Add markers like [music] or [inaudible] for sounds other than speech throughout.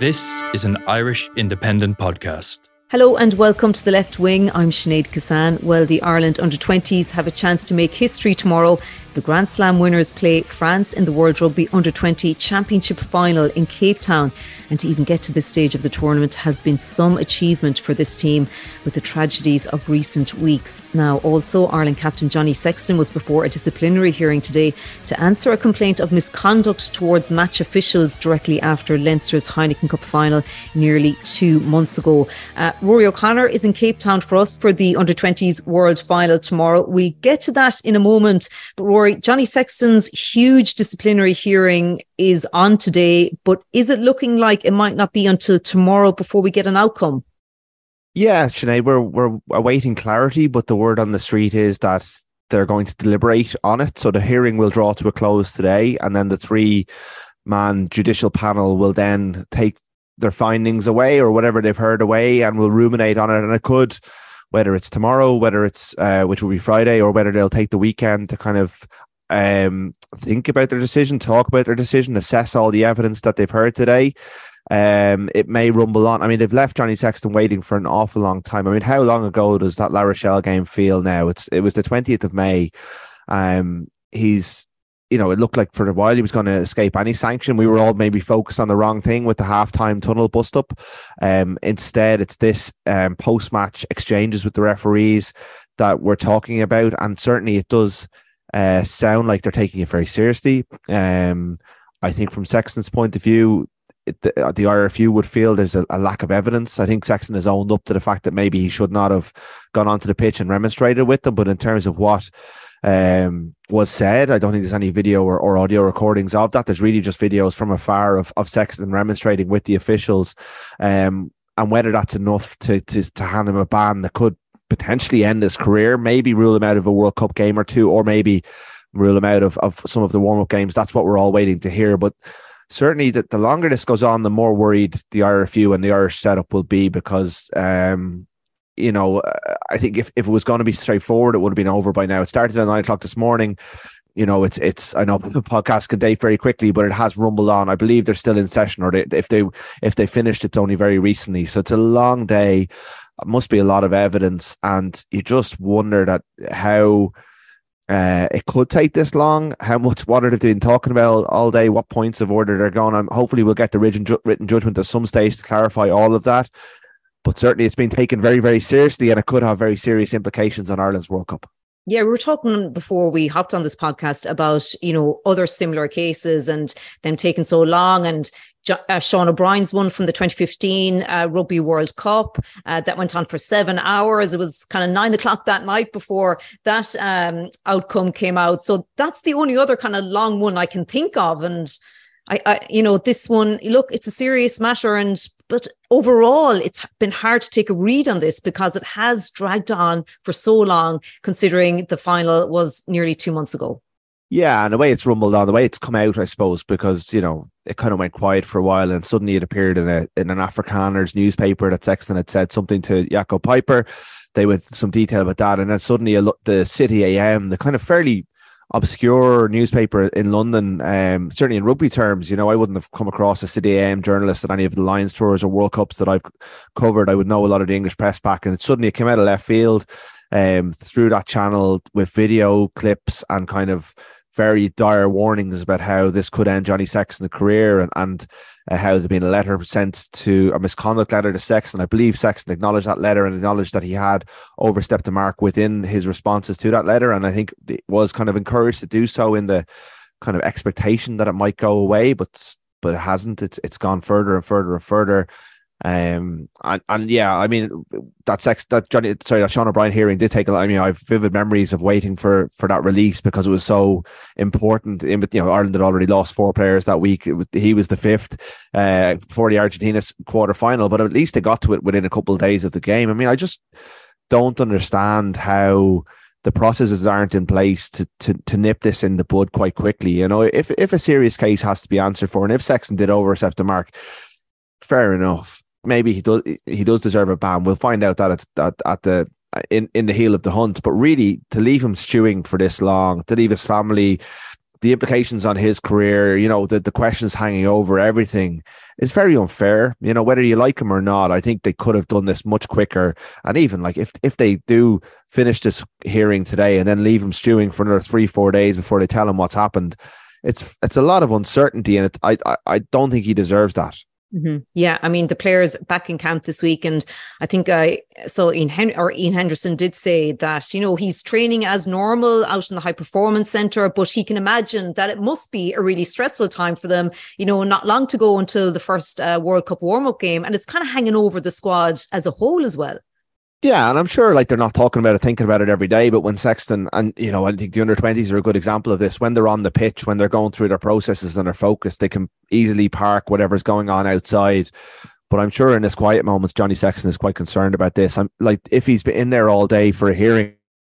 This is an Irish Independent podcast. Hello and welcome to the left wing. I'm Sinead Kissane. Well, the Ireland under 20s have a chance to make history tomorrow the Grand Slam winners play France in the World Rugby Under 20 Championship final in Cape Town. And to even get to this stage of the tournament has been some achievement for this team with the tragedies of recent weeks. Now, also, Ireland captain Johnny Sexton was before a disciplinary hearing today to answer a complaint of misconduct towards match officials directly after Leinster's Heineken Cup final nearly two months ago. Uh, Rúaidhrí O'Connor is in Cape Town for us for the Under 20s World Final tomorrow. We'll get to that in a moment, but Rúaidhrí, Johnny Sexton's huge disciplinary hearing is on today, but is it looking like it might not be until tomorrow before we get an outcome? Yeah, Sinead, we're we're awaiting clarity, but the word on the street is that they're going to deliberate on it. So the hearing will draw to a close today, and then the three man judicial panel will then take their findings away or whatever they've heard away and will ruminate on it. And it could whether it's tomorrow, whether it's uh, which will be Friday, or whether they'll take the weekend to kind of um, think about their decision, talk about their decision, assess all the evidence that they've heard today. Um, it may rumble on. I mean, they've left Johnny Sexton waiting for an awful long time. I mean, how long ago does that La Rochelle game feel now? It's it was the twentieth of May. Um, he's you know, it looked like for a while he was going to escape any sanction. We were all maybe focused on the wrong thing with the halftime tunnel bust up. Um, instead, it's this um, post match exchanges with the referees that we're talking about, and certainly it does uh, sound like they're taking it very seriously. Um, I think from Sexton's point of view, it, the, the IRFU would feel there's a, a, lack of evidence. I think Sexton has owned up to the fact that maybe he should not have gone onto the pitch and remonstrated with them, but in terms of what um, was said. I don't think there's any video or, or audio recordings of that. There's really just videos from afar of, of Sexton remonstrating with the officials. Um, and whether that's enough to, to, to hand him a ban that could potentially end his career, maybe rule him out of a World Cup game or two, or maybe rule him out of, of some of the warm up games. That's what we're all waiting to hear. But certainly, the, the longer this goes on, the more worried the IRFU and the Irish setup will be because um, you know, I think if, if it was going to be straightforward, it would have been over by now. It started at nine o'clock this morning. You know, it's it's. I know [laughs] the podcast can date very quickly, but it has rumbled on. I believe they're still in session, or they, if they if they finished, it's only very recently. So it's a long day. It must be a lot of evidence, and you just wonder that how. Uh, it could take this long. How much? What are they been talking about all day? What points of order they're going on? Hopefully, we'll get the written, ju- written judgment at some stage to clarify all of that but certainly it's been taken very, very seriously and it could have very serious implications on Ireland's World Cup. Yeah, we were talking before we hopped on this podcast about, you know, other similar cases and them taking so long. And uh, Sean O'Brien's one from the 2015 uh, Rugby World Cup uh, that went on for seven hours. It was kind of nine o'clock that night before that um, outcome came out. So that's the only other kind of long one I can think of. And I, I, you know, this one, look, it's a serious matter, and but overall, it's been hard to take a read on this because it has dragged on for so long, considering the final was nearly two months ago. Yeah, and the way it's rumbled on, the way it's come out, I suppose, because you know it kind of went quiet for a while, and suddenly it appeared in a in an Afrikaners newspaper that Sexton had said something to Jaco Peyper. They went some detail about that, and then suddenly the City AM, the kind of fairly obscure newspaper in London, um, certainly in rugby terms, you know, I wouldn't have come across a City AM journalist at any of the Lions tours or World Cups that I've covered. I would know a lot of the English press back, and it suddenly it came out of left field um, through that channel with video clips and kind of very dire warnings about how this could end Johnny Sexton's career and, and uh, how there'd been a letter sent to a misconduct letter to Sexton. I believe Sexton acknowledged that letter and acknowledged that he had overstepped the mark within his responses to that letter. And I think it was kind of encouraged to do so in the kind of expectation that it might go away. But but it hasn't. It's it's gone further and further and further. Um and, and yeah, I mean that sex that Johnny sorry that Sean O'Brien hearing did take a lot. I mean, I have vivid memories of waiting for for that release because it was so important. In you know, Ireland had already lost four players that week. Was, he was the fifth uh for the Argentina quarter final, but at least they got to it within a couple of days of the game. I mean, I just don't understand how the processes aren't in place to, to to nip this in the bud quite quickly. You know, if if a serious case has to be answered for, and if Sexton did overstep the mark, fair enough maybe he does he does deserve a ban. We'll find out that at, at, at the in in the heel of the hunt. But really, to leave him stewing for this long, to leave his family, the implications on his career, you know, the the questions hanging over everything is very unfair. You know, whether you like him or not, I think they could have done this much quicker. And even like if if they do finish this hearing today and then leave him stewing for another three four days before they tell him what's happened. It's it's a lot of uncertainty, and it, I, I I don't think he deserves that. Mm-hmm. Yeah, I mean the players back in camp this week, and I think I saw Ian Hen- or Ian Henderson did say that you know he's training as normal out in the high performance center, but he can imagine that it must be a really stressful time for them. You know, not long to go until the first uh, World Cup warm up game, and it's kind of hanging over the squad as a whole as well. Yeah, and I'm sure like they're not talking about it, thinking about it every day. But when Sexton and you know, I think the under 20s are a good example of this. When they're on the pitch, when they're going through their processes and they're focused, they can easily park whatever's going on outside. But I'm sure in his quiet moments, Johnny Sexton is quite concerned about this. I'm like, if he's been in there all day for a hearing,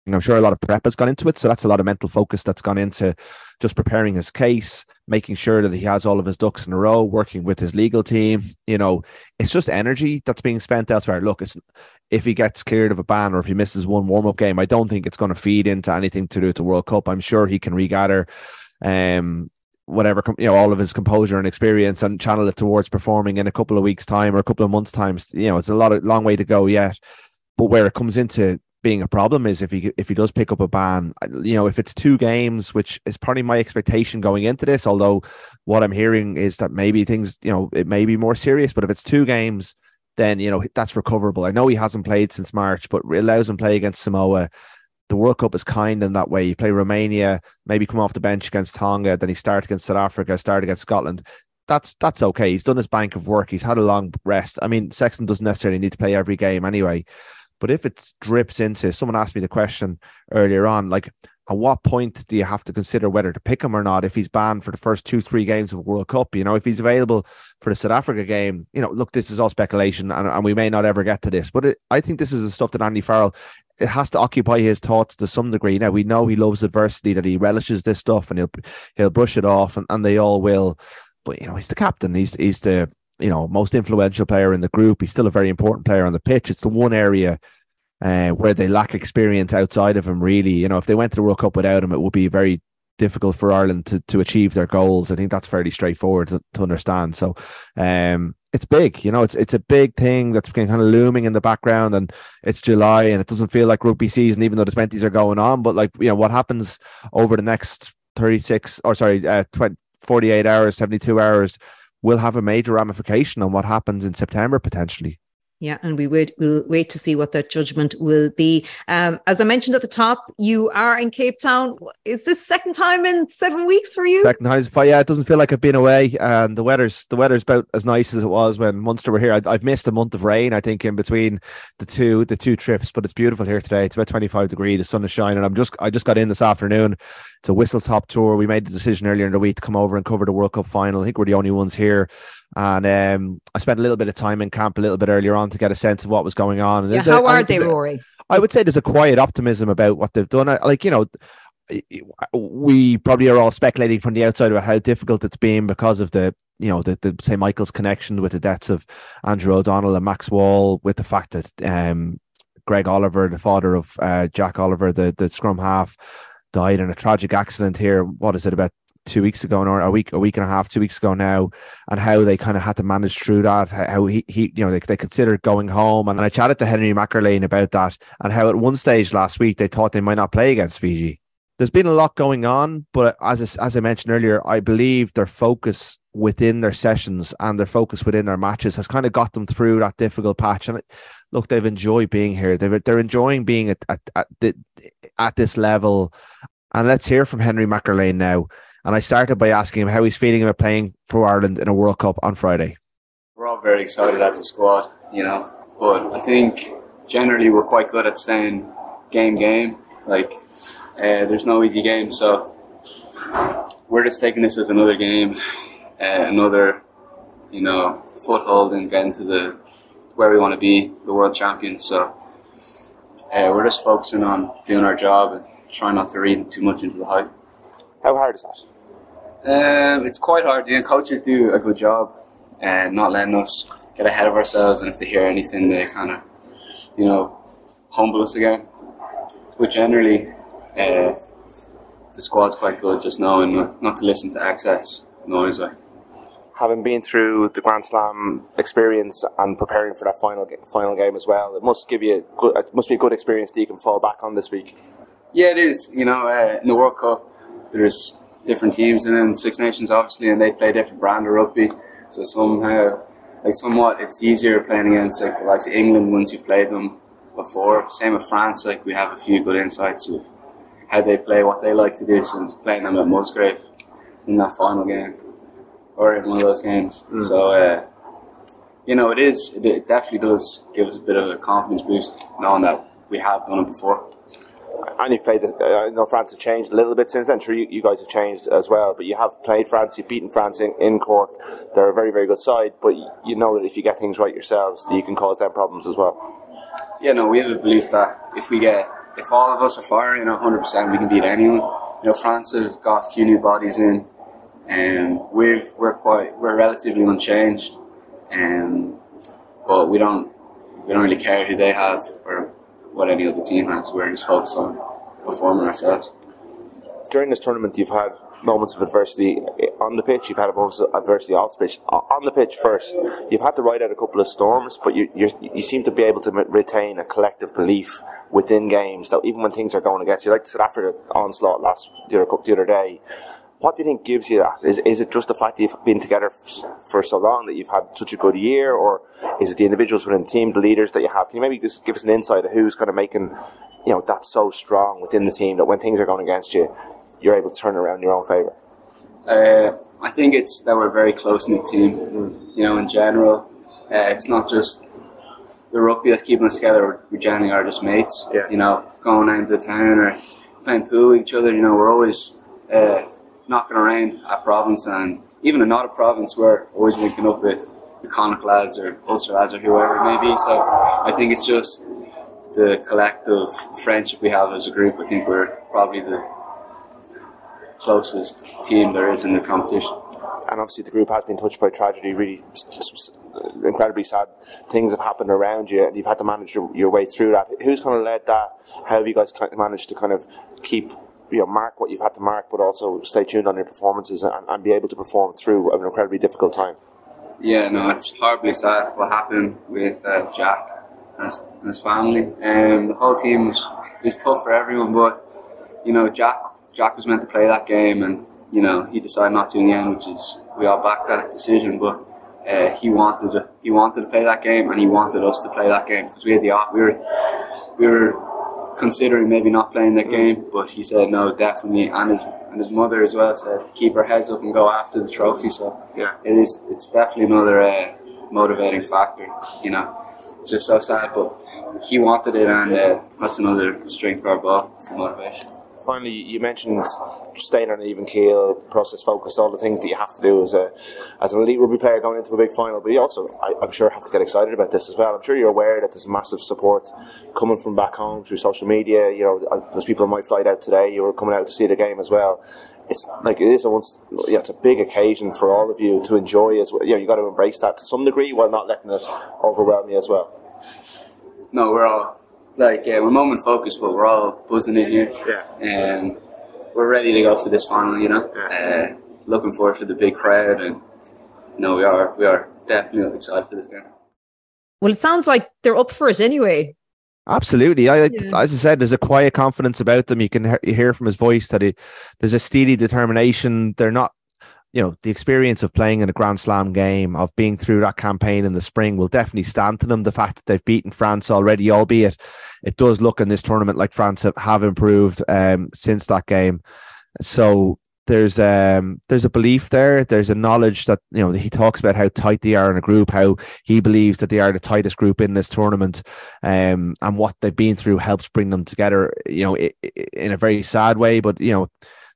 I'm sure a lot of prep has gone into it. So that's a lot of mental focus that's gone into just preparing his case, making sure that he has all of his ducks in a row, working with his legal team. You know, it's just energy that's being spent elsewhere. Look, if he gets cleared of a ban or if he misses one warm up game, I don't think it's going to feed into anything to do with the World Cup. I'm sure he can regather um whatever you know all of his composure and experience and channel it towards performing in a couple of weeks time or a couple of months times you know it's a lot of long way to go yet but where it comes into being a problem is if he if he does pick up a ban, you know, if it's two games, which is probably my expectation going into this. Although what I'm hearing is that maybe things, you know, it may be more serious. But if it's two games, then you know that's recoverable. I know he hasn't played since March, but allows him play against Samoa. The World Cup is kind in that way. You play Romania, maybe come off the bench against Tonga, then he start against South Africa, start against Scotland. That's that's okay. He's done his bank of work. He's had a long rest. I mean, Sexton doesn't necessarily need to play every game anyway. But if it drips into, someone asked me the question earlier on, like, at what point do you have to consider whether to pick him or not if he's banned for the first two, three games of World Cup? You know, if he's available for the South Africa game, you know, look, this is all speculation and, and we may not ever get to this, but it, I think this is the stuff that Andy Farrell, it has to occupy his thoughts to some degree. Now, we know he loves adversity, that he relishes this stuff and he'll, he'll brush it off and, and they all will. But, you know, he's the captain. He's, he's the, you know, most influential player in the group. He's still a very important player on the pitch. It's the one area uh, where they lack experience outside of him. Really, you know, if they went to the World Cup without him, it would be very difficult for Ireland to to achieve their goals. I think that's fairly straightforward to, to understand. So, um, it's big, you know, it's it's a big thing that's been kind of looming in the background, and it's July, and it doesn't feel like rugby season, even though the twenties are going on. But like, you know, what happens over the next thirty six or sorry, uh, 20, 48 hours, seventy two hours, will have a major ramification on what happens in September potentially. Yeah, and we would we'll wait to see what that judgment will be. Um, as I mentioned at the top, you are in Cape Town. Is this second time in seven weeks for you? Second time, yeah. It doesn't feel like I've been away, and the weather's the weather's about as nice as it was when Munster were here. I, have missed a month of rain, I think, in between the two the two trips, but it's beautiful here today. It's about twenty five degrees, The sun is shining. I'm just I just got in this afternoon. It's a whistle top tour. We made the decision earlier in the week to come over and cover the World Cup final. I think we're the only ones here and um, I spent a little bit of time in camp a little bit earlier on to get a sense of what was going on. Yeah, how a, are they, Rúaidhrí? I would say there's a quiet optimism about what they've done. Like you know, we probably are all speculating from the outside about how difficult it's been because of the you know the, the St Michael's connection with the deaths of Andrew O'Donnell and Max Wall, with the fact that um, Greg Oliver, the father of uh, Jack Oliver, the the scrum half, died in a tragic accident here. What is it about two weeks ago or a week a week and a half two weeks ago now and how they kind of had to manage through that how he, he you know they, they considered going home and i chatted to henry McErlean about that and how at one stage last week they thought they might not play against fiji. There's been a lot going on but as I, as I mentioned earlier i believe their focus within their sessions and their focus within their matches has kind of got them through that difficult patch and look they've enjoyed being here. They've, they're enjoying being at, at, at, the, at this level. And let's hear from henry McErlean now And I started by asking him how he's feeling about playing for Ireland in a World Cup on Friday. We're all very excited as a squad, you know, but I think generally we're quite good at staying game game. Like, uh, there's no easy game, so we're just taking this as another game, uh, another, you know, foothold and getting to the where we want to be, the world champions. So uh, we're just focusing on doing our job and trying not to read too much into the hype. How hard is that? Um, it's quite hard. You know, coaches do a good job and not letting us get ahead of ourselves. And if they hear anything, they kind of, you know, humble us again. But generally, uh, the squad's quite good. Just knowing not, not to listen to excess noise. Like having been through the Grand Slam experience and preparing for that final final game as well, it must give you good, it must be a good experience that you can fall back on this week. Yeah, it is. You know, uh, in the World Cup, there's different teams and then Six Nations obviously, and they play different brand of rugby. So somehow, like somewhat, it's easier playing against like the likes of England once you've played them before. Same with France. Like we have a few good insights of how they play, what they like to do since playing them at Musgrave in that final game or in one of those games. Mm. So, uh, you know, it is, it definitely does give us a bit of a confidence boost knowing that we have done it before. And you've played, uh, I know France has changed a little bit since then. Sure, you, you, guys have changed as well, but you have played France, you've beaten France in, in Cork. They're a very, very good side, but you know that if you get things right yourselves, you can cause them problems as well. Yeah, no, we have a belief that if we get, if all of us are firing, you 100%, we can beat anyone. You know, France have got a few new bodies in and we've we're quite we're relatively unchanged, and but we don't we don't really care who they have or what any other team has. We're just focused on performing ourselves. During this tournament, you've had moments of adversity on the pitch. You've had moments of adversity off the pitch. On the pitch first, you've had to ride out a couple of storms, but you you seem to be able to retain a collective belief within games that even when things are going against you, like South Africa onslaught last the other, the other day, what do you think gives you that? Is, is it just the fact that you've been together for so long that you've had such a good year, or is it the individuals within the team, the leaders that you have? Can you maybe just give us an insight of who's kind of making, you know, that so strong within the team that when things are going against you, you're able to turn around in your own favour? Uh, I think it's that we're a very close knit team. You know, in general, uh, it's not just the rugby that's keeping us together. We generally are just mates. Yeah. You know, going out into town or playing pool with each other. You know, we're always. Uh, knocking around at Province and even in not a Province, we're always linking up with the Connacht lads or Ulster lads or whoever it may be. So I think it's just the collective friendship we have as a group. I think we're probably the closest team there is in the competition. And obviously, the group has been touched by tragedy. Really, incredibly sad things have happened around you, and you've had to manage your, your way through that. Who's kind of led that? How have you guys managed to kind of keep you know mark what you've had to mark, but also stay tuned on your performances and, and be able to perform through an incredibly difficult time. Yeah, no, it's horribly sad what happened with uh, Jack and his, and his family. Um, the whole team was, was tough for everyone, but you know, Jack Jack was meant to play that game, and you know he decided not to in the end, which is we all backed that decision. But uh, he wanted to, he wanted to play that game, and he wanted us to play that game because we had the we were we were considering maybe not playing that game, but he said no, definitely, and his and his mother as well said keep our heads up and go after the trophy. So yeah, it is. It's definitely another uh, motivating factor. You know, it's just so sad, but he wanted it, and uh, that's another string for our ball for motivation finally, you mentioned staying on an even keel, process focused, all the things that you have to do as a as an elite rugby player going into a big final. But you also, I, am sure, have to get excited about this as well. I'm sure you're aware that there's massive support coming from back home through social media. You know, uh, there's people on my flight out today You were coming out to see the game as well. It's like it is a once, it's a big occasion for all of you to enjoy as well. You know, you got to embrace that to some degree while not letting it overwhelm you as well. No, we're all like uh, we're moment focused, but we're all buzzing in here. Yeah. And we're ready to go for this final. You know, yeah. uh, looking forward for the big crowd, and you know we are we are definitely excited for this game. Well, it sounds like they're up for it anyway. Absolutely. I, yeah. as I said, there's a quiet confidence about them. You can hear from his voice that he, there's a steady determination. They're not you know, the experience of playing in a Grand Slam game, of being through that campaign in the spring, will definitely stand to them. The fact that they've beaten France already, albeit it does look in this tournament like France have, improved um, since that game. So there's um there's a belief there there's a knowledge that you know he talks about how tight they are in a group how he believes that they are the tightest group in this tournament um and what they've been through helps bring them together you know in a very sad way but you know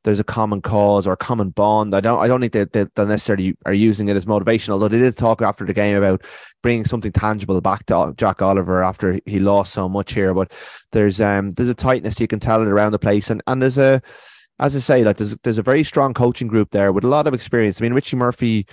there's a common cause or a common bond. I don't I don't think that they, necessarily are using it as motivation. Although they did talk after the game about bringing something tangible back to Jack Oliver after he lost so much here. But there's um there's a tightness you can tell it around the place, and and there's a as I say, like there's there's a very strong coaching group there with a lot of experience. I mean, Richie Murphy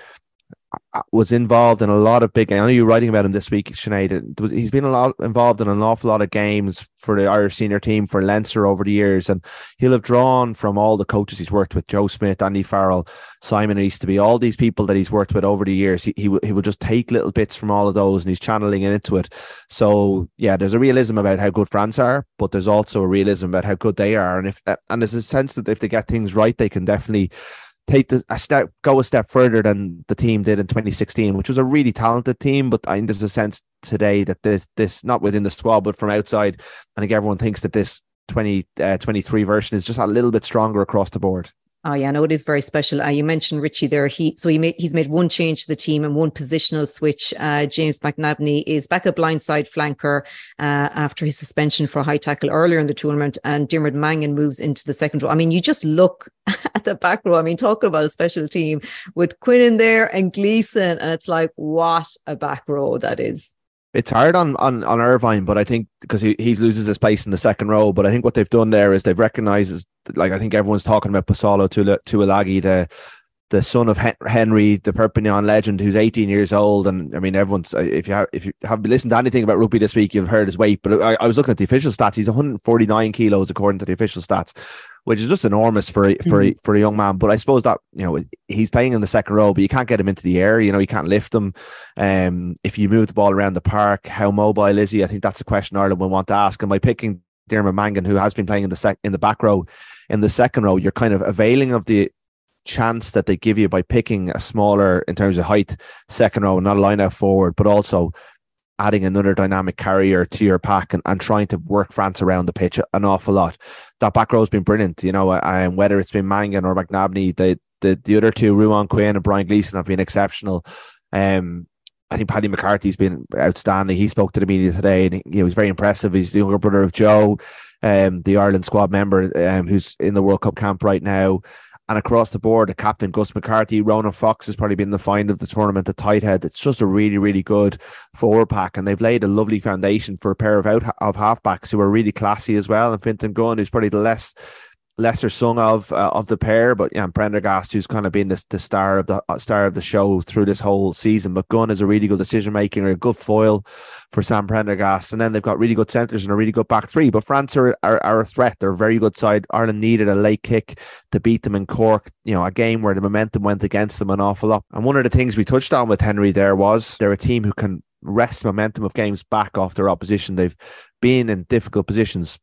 Uh, was involved in a lot of big. I know you're writing about him this week, Sinead. He's been a lot involved in an awful lot of games for the Irish senior team for Leinster over the years, and he'll have drawn from all the coaches he's worked with: Joe Schmidt, Andy Farrell, Simon Easterby, all these people that he's worked with over the years. He he he will just take little bits from all of those, and he's channeling it into it. So yeah, there's a realism about how good France are, but there's also a realism about how good they are, and if and there's a sense that if they get things right, they can definitely take the, a step, go a step further than the team did in 2016, which was a really talented team. But I think there's a sense today that this, this not within the squad, but from outside, I think everyone thinks that this 2023 uh, version is just a little bit stronger across the board. Oh yeah, no, it is very special. Uh, you mentioned Richie there. He so he made he's made one change to the team and one positional switch. Uh, James McNabney is back at blindside flanker uh, after his suspension for a high tackle earlier in the tournament, and Diarmuid Mangan moves into the second row. I mean, you just look [laughs] at the back row. I mean, talking about a special team with Quinn in there and Gleeson, and it's like what a back row that is it's hard on on on Irvine, but I think because he, he loses his place in the second row. But I think what they've done there is they've recognized, like I think everyone's talking about Posolo Tuilagi, the the son of Henry, the Perpignan legend, who's 18 years old. And I mean, everyone's uh, if you have if you have listened to anything about rugby this week, you've heard his weight. But I, I was looking at the official stats; he's 149 kilos according to the official stats, which is just enormous for a, for a, mm-hmm. for a young man. But I suppose that you know he's playing in the second row, but you can't get him into the air. You know, you can't lift him. Um, if you move the ball around the park, how mobile is he? I think that's a question Ireland will want to ask. And by picking Diarmuid Mangan, who has been playing in the sec in the back row, in the second row, you're kind of availing of the chance that they give you by picking a smaller in terms of height second row, not a line out forward, but also adding another dynamic carrier to your pack and, and trying to work France around the pitch an awful lot. That back row's been brilliant, you know, and whether it's been Mangan or McNabney, the the, the other two, Ruadhán Quinn and Brian Gleeson, have been exceptional. Um, I think Paddy McCarthy's been outstanding. He spoke to the media today and he, he was very impressive. He's the younger brother of Joe, um, the Ireland squad member um, who's in the World Cup camp right now. And across the board, the captain Gus McCarthy, Ronan Foxe has probably been the find of the tournament, the tight head. It's just a really, really good forward pack, and they've laid a lovely foundation for a pair of out of halfbacks who are really classy as well. And Fintan Gunn, who's probably the less lesser sung of uh, of the pair, but yeah, Prendergast, who's kind of been the, the star of the uh, star of the show through this whole season. But Gunn is a really good decision maker, a good foil for Sam Prendergast, and then they've got really good centres and a really good back three. But France are, are, are a threat; they're a very good side. Ireland needed a late kick to beat them in Cork. You know, a game where the momentum went against them an awful lot. And one of the things we touched on with Henry there was they're a team who can wrest momentum of games back off their opposition. They've been in difficult positions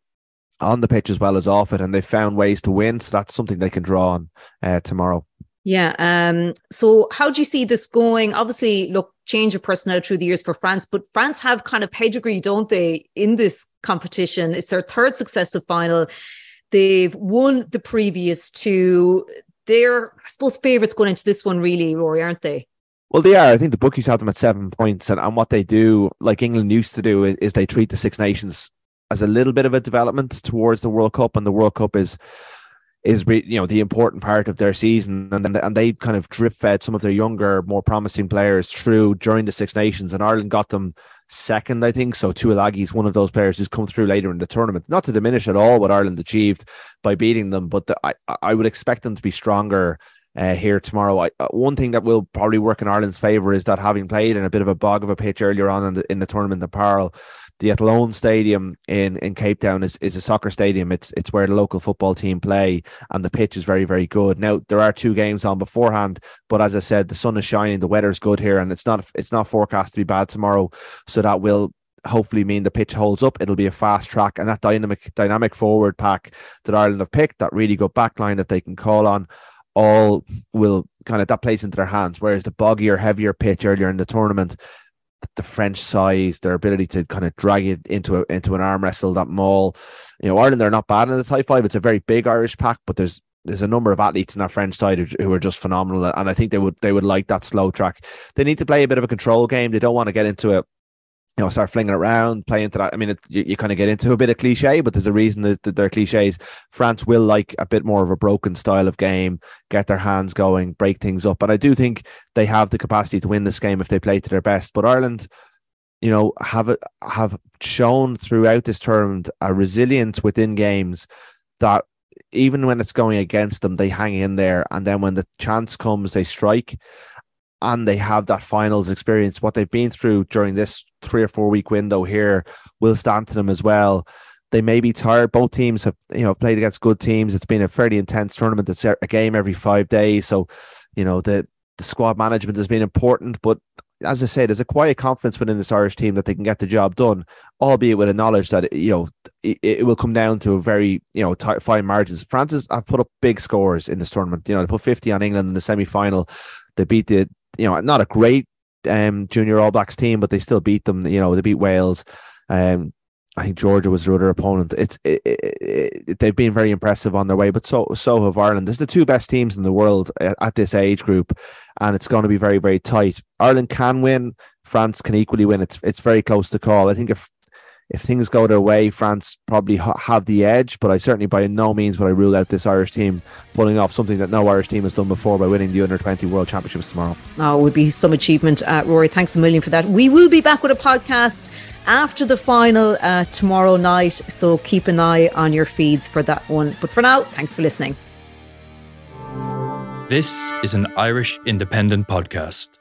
on the pitch as well as off it, and they've found ways to win. So that's something they can draw on uh, tomorrow. Yeah. Um, so how do you see this going? Obviously, look, change of personnel through the years for France, but France have kind of pedigree, don't they, in this competition? It's their third successive final. They've won the previous two. They're, I suppose, favourites going into this one, really, Rúaidhrí, aren't they? Well, they are. I think the bookies have them at seven points, and, and what they do, like England used to do, is, is they treat the Six Nations as a little bit of a development towards the World Cup, and the World Cup is is you know the important part of their season, and and they kind of drip fed some of their younger, more promising players through during the Six Nations, and Ireland got them second, I think. So Tuilagi is one of those players who's come through later in the tournament. Not to diminish at all what Ireland achieved by beating them, but the, I I would expect them to be stronger. Uh, here tomorrow. I, uh, one thing that will probably work in Ireland's favour is that having played in a bit of a bog of a pitch earlier on in the, in the tournament in Paarl, the Athlone Stadium in, in Cape Town is, is a soccer stadium. It's it's where the local football team play, and the pitch is very very good. Now there are two games on beforehand, but as I said, the sun is shining, the weather's good here, and it's not it's not forecast to be bad tomorrow. So that will hopefully mean the pitch holds up. It'll be a fast track, and that dynamic dynamic forward pack that Ireland have picked, that really good back line that they can call on, all will kind of that plays into their hands. Whereas the boggier, heavier pitch earlier in the tournament the French size, their ability to kind of drag it into a, into an arm wrestle, that maul. You know, Ireland they're not bad in the tight five. It's a very big Irish pack, but there's there's a number of athletes in that French side who, who, are just phenomenal, and I think they would they would like that slow track. They need to play a bit of a control game. They don't want to get into it you know, start flinging around, play into that. I mean, it, you, you kind of get into a bit of cliche, but there's a reason that, that they're cliches. France will like a bit more of a broken style of game, get their hands going, break things up. And I do think they have the capacity to win this game if they play to their best. But Ireland, you know, have have shown throughout this tournament a resilience within games that even when it's going against them, they hang in there. And then when the chance comes, they strike and they have that finals experience. What they've been through during this three or four week window here will stand to them as well. They may be tired. Both teams have, you know, played against good teams. It's been a fairly intense tournament. It's a game every five days. So, you know, the, the squad management has been important. But as I say, there's a quiet confidence within this Irish team that they can get the job done, albeit with a knowledge that, you know, it, it will come down to a very, you know, tight, fine margins. France have put up big scores in this tournament. You know, they put 50 on England in the semi final. They beat the you know, not a great um, junior All Blacks team, but they still beat them. You know, they beat Wales. Um, I think Georgia was their other opponent. It's it, it, it, they've been very impressive on their way, but so so have Ireland. This is the two best teams in the world at, at this age group, and it's going to be very very tight. Ireland can win. France can equally win. It's it's very close to call. I think if if things go their way, France probably ha- have the edge. But I certainly by no means would I rule out this Irish team pulling off something that no Irish team has done before by winning the Under 20 World Championships tomorrow. Oh, it would be some achievement, uh, Rúaidhrí. Thanks a million for that. We will be back with a podcast after the final uh, tomorrow night. So keep an eye on your feeds for that one. But for now, thanks for listening. This is an Irish Independent podcast.